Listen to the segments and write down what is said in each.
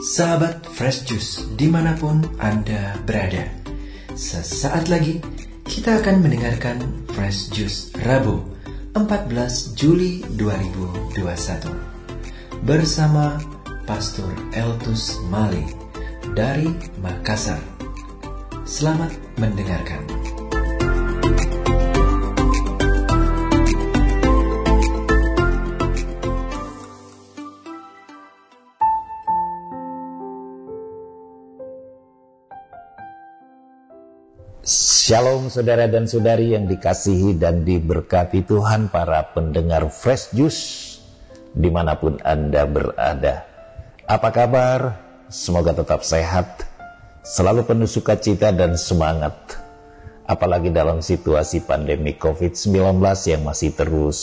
Sahabat Fresh Juice di mana pun Anda berada. Sesaat lagi kita akan mendengarkan Fresh Juice Rabu 14 Juli 2021 Bersama Pastor Eltus Mali dari Makassar. Selamat mendengarkan Shalom saudara dan saudari yang dikasihi dan diberkati Tuhan para pendengar Fresh Juice di mana pun Anda berada. Apa kabar? Semoga tetap sehat, selalu penuh sukacita dan semangat. Apalagi dalam situasi pandemi COVID-19 yang masih terus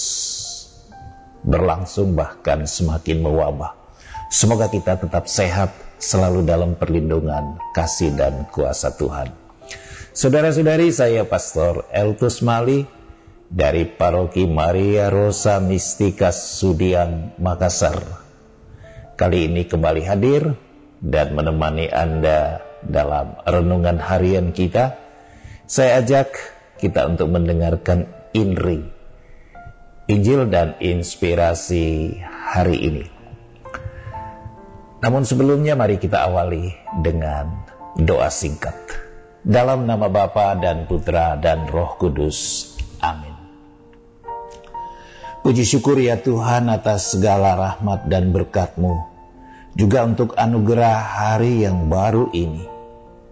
berlangsung bahkan semakin mewabah. Semoga kita tetap sehat, selalu dalam perlindungan, kasih dan kuasa Tuhan. Saudara-saudari, saya Pastor Eltus Mali dari Paroki Maria Rosa Mistika Sudiang Makassar. Kali ini kembali hadir dan menemani Anda dalam renungan harian kita. Saya ajak kita untuk mendengarkan INRI, Injil dan Inspirasi hari ini. Namun sebelumnya mari kita awali dengan doa singkat. Dalam nama Bapa dan Putra dan Roh Kudus. Amin. Puji syukur ya Tuhan atas segala rahmat dan berkat-Mu. Juga untuk anugerah hari yang baru ini.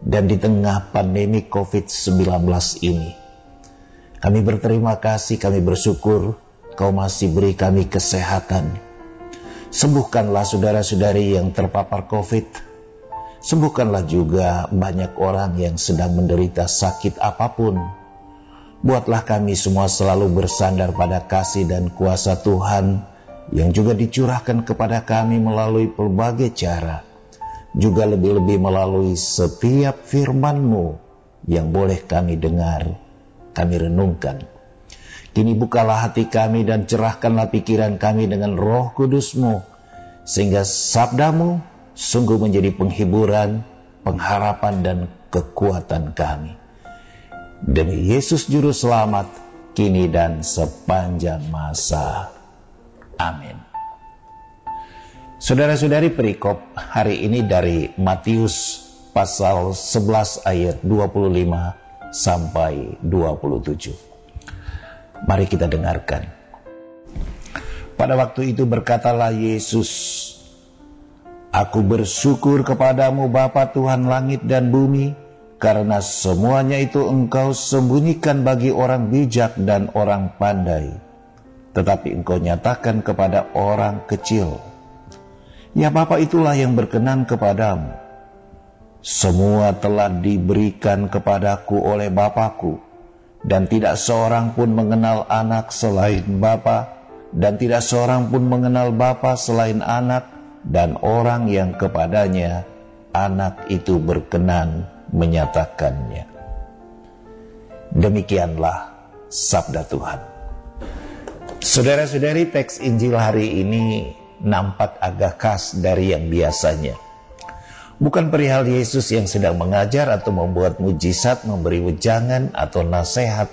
Dan di tengah pandemi COVID-19 ini. Kami berterima kasih, kami bersyukur Kau masih beri kami kesehatan. Sembuhkanlah saudara-saudari yang terpapar COVID Sembuhkanlah juga banyak orang yang sedang menderita sakit apa pun. Buatlah kami semua selalu bersandar pada kasih dan kuasa Tuhan yang juga dicurahkan kepada kami melalui berbagai cara. Juga lebih-lebih melalui setiap firman-Mu yang boleh kami dengar, kami renungkan. Kini bukalah hati kami dan cerahkanlah pikiran kami dengan roh kudus-Mu, sehingga sabdamu sungguh menjadi penghiburan, pengharapan dan kekuatan kami. Demi Yesus Juru Selamat, kini dan sepanjang masa. Amin. Saudara-saudari perikop hari ini dari Matius pasal 11 ayat 25 sampai 27. Mari kita dengarkan. Pada waktu itu berkatalah Yesus, Aku bersyukur kepadamu Bapa Tuhan langit dan bumi, karena semuanya itu engkau sembunyikan bagi orang bijak dan orang pandai. Tetapi engkau nyatakan kepada orang kecil. Ya Bapa itulah yang berkenan kepadamu. Semua telah diberikan kepadaku oleh Bapakku, dan tidak seorang pun mengenal anak selain Bapa, dan tidak seorang pun mengenal Bapa selain anak, dan orang yang kepadanya anak itu berkenan menyatakannya. Demikianlah sabda Tuhan. Saudara-saudari, teks Injil hari ini nampak agak khas dari yang biasanya. Bukan perihal Yesus yang sedang mengajar atau membuat mujizat, memberi wejangan atau nasihat,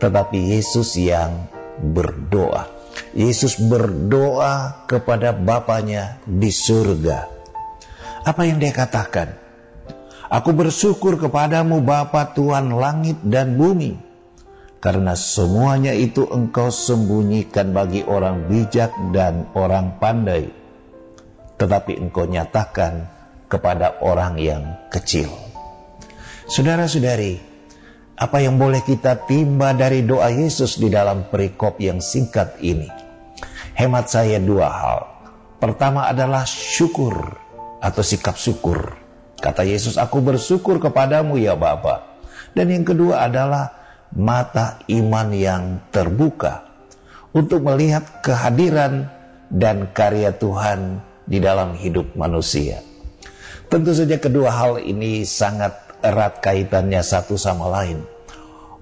tetapi Yesus yang berdoa. Yesus berdoa kepada Bapaknya di surga. Apa yang dia katakan? Aku bersyukur kepadamu Bapa Tuhan langit dan bumi. Karena semuanya itu engkau sembunyikan bagi orang bijak dan orang pandai. Tetapi engkau nyatakan kepada orang yang kecil. Saudara-saudari, apa yang boleh kita timba dari doa Yesus di dalam perikop yang singkat ini? Hemat saya dua hal. Pertama adalah syukur atau sikap syukur. Kata Yesus, aku bersyukur kepadamu ya Bapa. Dan yang kedua adalah mata iman yang terbuka untuk melihat kehadiran dan karya Tuhan di dalam hidup manusia. Tentu saja kedua hal ini sangat erat kaitannya satu sama lain.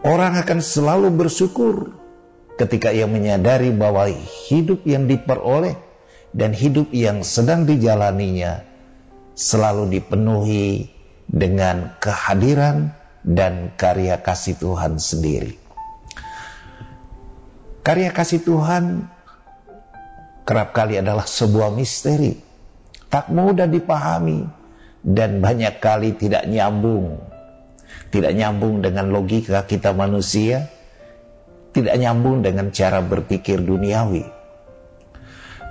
Orang akan selalu bersyukur ketika ia menyadari bahwa hidup yang diperoleh dan hidup yang sedang dijalaninya selalu dipenuhi dengan kehadiran dan karya kasih Tuhan sendiri. Karya kasih Tuhan kerap kali adalah sebuah misteri, tak mudah dipahami, dan banyak kali tidak nyambung. Tidak nyambung dengan logika kita manusia, tidak nyambung dengan cara berpikir duniawi.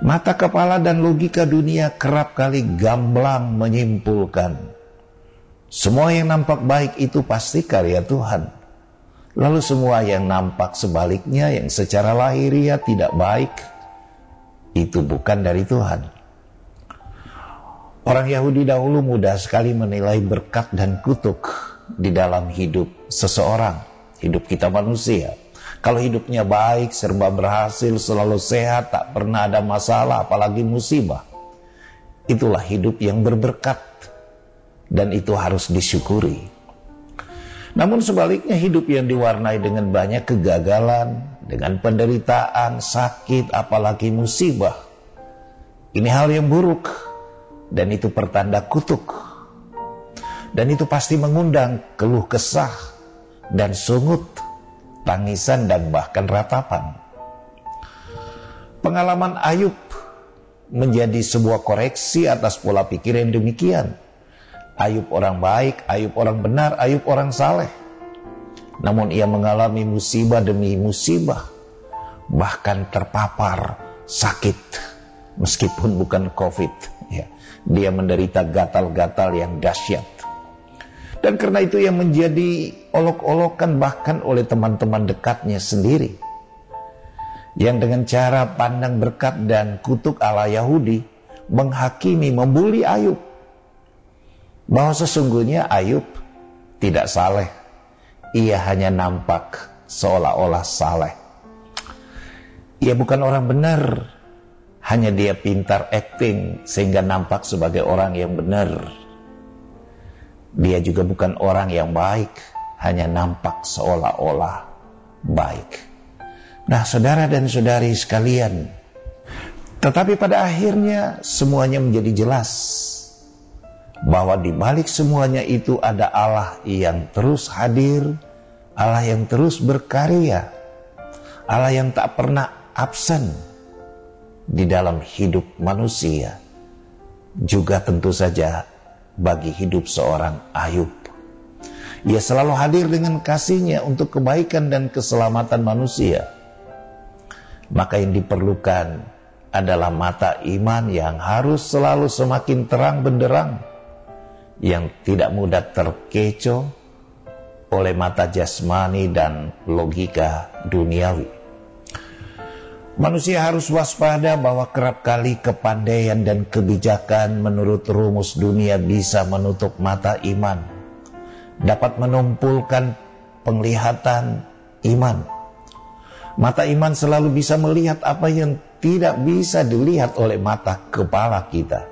Mata kepala dan logika dunia kerap kali gamblang menyimpulkan semua yang nampak baik itu pasti karya Tuhan. Lalu semua yang nampak sebaliknya yang secara lahiriah tidak baik itu bukan dari Tuhan. Orang Yahudi dahulu mudah sekali menilai berkat dan kutuk di dalam hidup seseorang, hidup kita manusia. Kalau hidupnya baik, serba berhasil, selalu sehat, tak pernah ada masalah, apalagi musibah. Itulah hidup yang berberkat dan itu harus disyukuri. Namun sebaliknya hidup yang diwarnai dengan banyak kegagalan, dengan penderitaan, sakit, apalagi musibah. Ini hal yang buruk dan itu pertanda kutuk. Dan itu pasti mengundang keluh kesah dan sungut, tangisan dan bahkan ratapan. Pengalaman Ayub menjadi sebuah koreksi atas pola pikir yang demikian. Ayub orang baik, Ayub orang benar, Ayub orang saleh. Namun ia mengalami musibah demi musibah, bahkan terpapar sakit meskipun bukan COVID. Ya dia menderita gatal-gatal yang dahsyat. Dan karena itu yang menjadi olok-olokan bahkan oleh teman-teman dekatnya sendiri. Yang dengan cara pandang berkat dan kutuk ala Yahudi menghakimi, membuli Ayub. Bahwa sesungguhnya Ayub tidak saleh. Ia hanya nampak seolah-olah saleh. Ia bukan orang benar, hanya dia pintar acting sehingga nampak sebagai orang yang benar. Dia juga bukan orang yang baik, hanya nampak seolah-olah baik. Nah, saudara dan saudari sekalian, tetapi pada akhirnya semuanya menjadi jelas bahwa di balik semuanya itu ada Allah yang terus hadir, Allah yang terus berkarya, Allah yang tak pernah absen di dalam hidup manusia, juga tentu saja bagi hidup seorang Ayub. Ia selalu hadir dengan kasihnya untuk kebaikan dan keselamatan manusia. Maka yang diperlukan adalah mata iman yang harus selalu semakin terang benderang, yang tidak mudah terkecoh oleh mata jasmani dan logika duniawi. Manusia harus waspada bahwa kerap kali kepandaian dan kebijakan menurut rumus dunia bisa menutup mata iman. Dapat menumpulkan penglihatan iman. Mata iman selalu bisa melihat apa yang tidak bisa dilihat oleh mata kepala kita.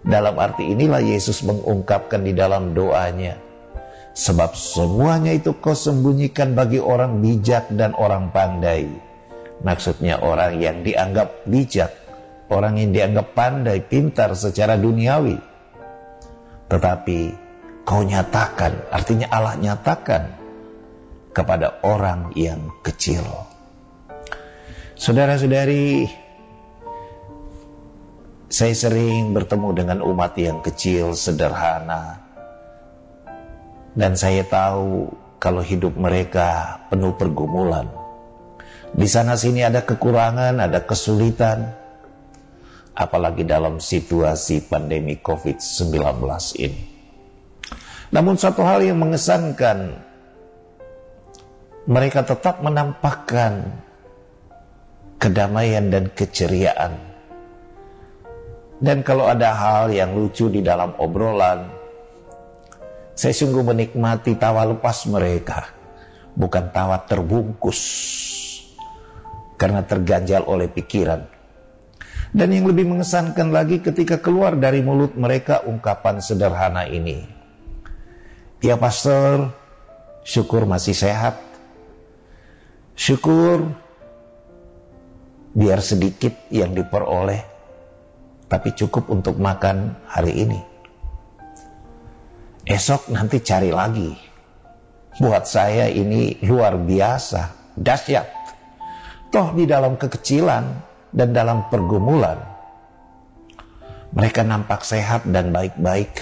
Dalam arti inilah Yesus mengungkapkan di dalam doanya. Sebab semuanya itu kau sembunyikan bagi orang bijak dan orang pandai Maksudnya orang yang dianggap bijak, orang yang dianggap pandai, pintar secara duniawi. Tetapi kau nyatakan, artinya Allah nyatakan kepada orang yang kecil. Saudara-saudari, saya sering bertemu dengan umat yang kecil, sederhana. Dan saya tahu kalau hidup mereka penuh pergumulan di sana sini ada kekurangan, ada kesulitan. Apalagi dalam situasi pandemi COVID-19 ini. Namun satu hal yang mengesankan, mereka tetap menampakkan kedamaian dan keceriaan. Dan kalau ada hal yang lucu di dalam obrolan, saya sungguh menikmati tawa lepas mereka, bukan tawa terbungkus karena terganjal oleh pikiran. Dan yang lebih mengesankan lagi ketika keluar dari mulut mereka ungkapan sederhana ini. Ya pastor, syukur masih sehat. Syukur biar sedikit yang diperoleh, tapi cukup untuk makan hari ini. Esok nanti cari lagi. Buat saya ini luar biasa, dahsyat. Toh di dalam kekecilan dan dalam pergumulan, mereka nampak sehat dan baik-baik.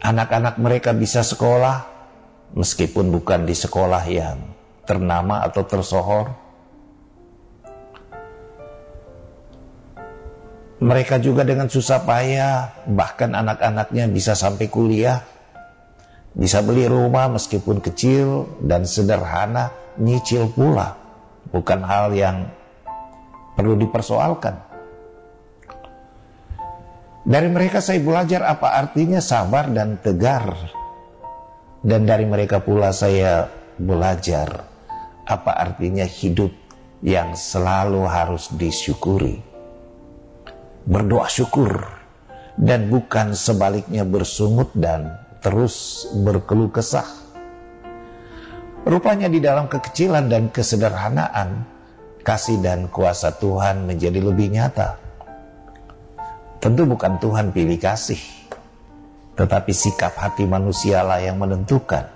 Anak-anak mereka bisa sekolah, meskipun bukan di sekolah yang ternama atau tersohor. Mereka juga dengan susah payah, bahkan anak-anaknya bisa sampai kuliah, bisa beli rumah meskipun kecil dan sederhana, nyicil pula. Bukan hal yang perlu dipersoalkan. Dari mereka saya belajar apa artinya sabar dan tegar. Dan dari mereka pula saya belajar apa artinya hidup yang selalu harus disyukuri berdoa syukur dan bukan sebaliknya bersungut dan terus berkeluh kesah. Rupanya di dalam kekecilan dan kesederhanaan, kasih dan kuasa Tuhan menjadi lebih nyata. Tentu bukan Tuhan pilih kasih, tetapi sikap hati manusialah yang menentukan.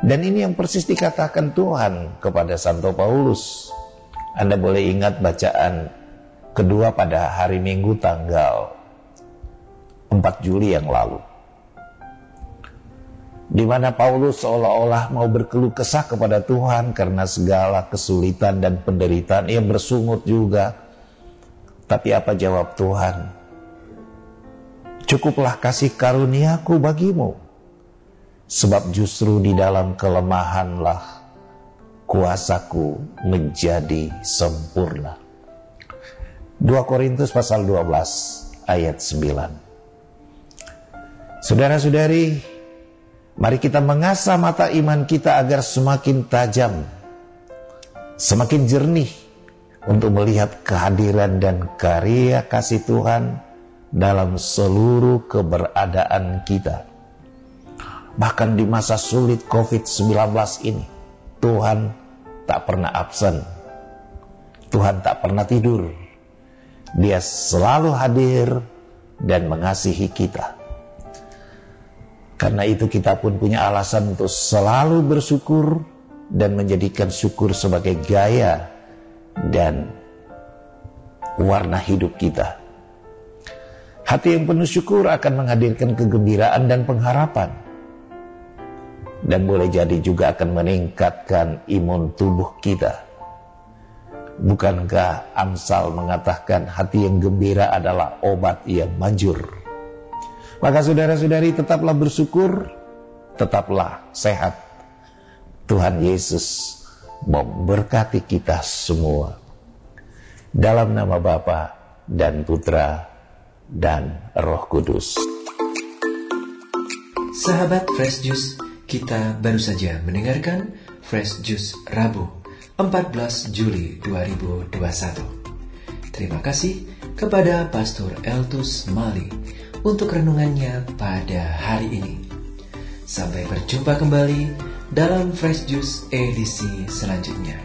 Dan ini yang persis dikatakan Tuhan kepada Santo Paulus. Anda boleh ingat bacaan kedua pada hari Minggu tanggal 4 Juli yang lalu. Di mana Paulus seolah-olah mau berkeluh kesah kepada Tuhan karena segala kesulitan dan penderitaan. Ia bersungut juga. Tapi apa jawab Tuhan? Cukuplah kasih karuniaku bagimu. Sebab justru di dalam kelemahanlah kuasaku menjadi sempurna. 2 Korintus pasal 12 ayat 9. Saudara-saudari, mari kita mengasah mata iman kita agar semakin tajam, semakin jernih untuk melihat kehadiran dan karya kasih Tuhan dalam seluruh keberadaan kita. Bahkan di masa sulit COVID-19 ini, Tuhan tak pernah absen. Tuhan tak pernah tidur dia selalu hadir dan mengasihi kita. Karena itu kita pun punya alasan untuk selalu bersyukur dan menjadikan syukur sebagai gaya dan warna hidup kita. Hati yang penuh syukur akan menghadirkan kegembiraan dan pengharapan. Dan boleh jadi juga akan meningkatkan imun tubuh kita Bukankah Amsal mengatakan hati yang gembira adalah obat yang manjur? Maka saudara-saudari tetaplah bersyukur, tetaplah sehat. Tuhan Yesus memberkati kita semua. Dalam nama Bapa dan Putra dan Roh Kudus. Sahabat Fresh Juice, kita baru saja mendengarkan Fresh Juice Rabu 14 Juli 2021. Terima kasih kepada Pastor Eltus Mali untuk renungannya pada hari ini. Sampai berjumpa kembali dalam Fresh Juice edisi selanjutnya.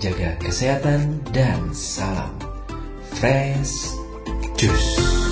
Jaga kesehatan dan salam Fresh Juice.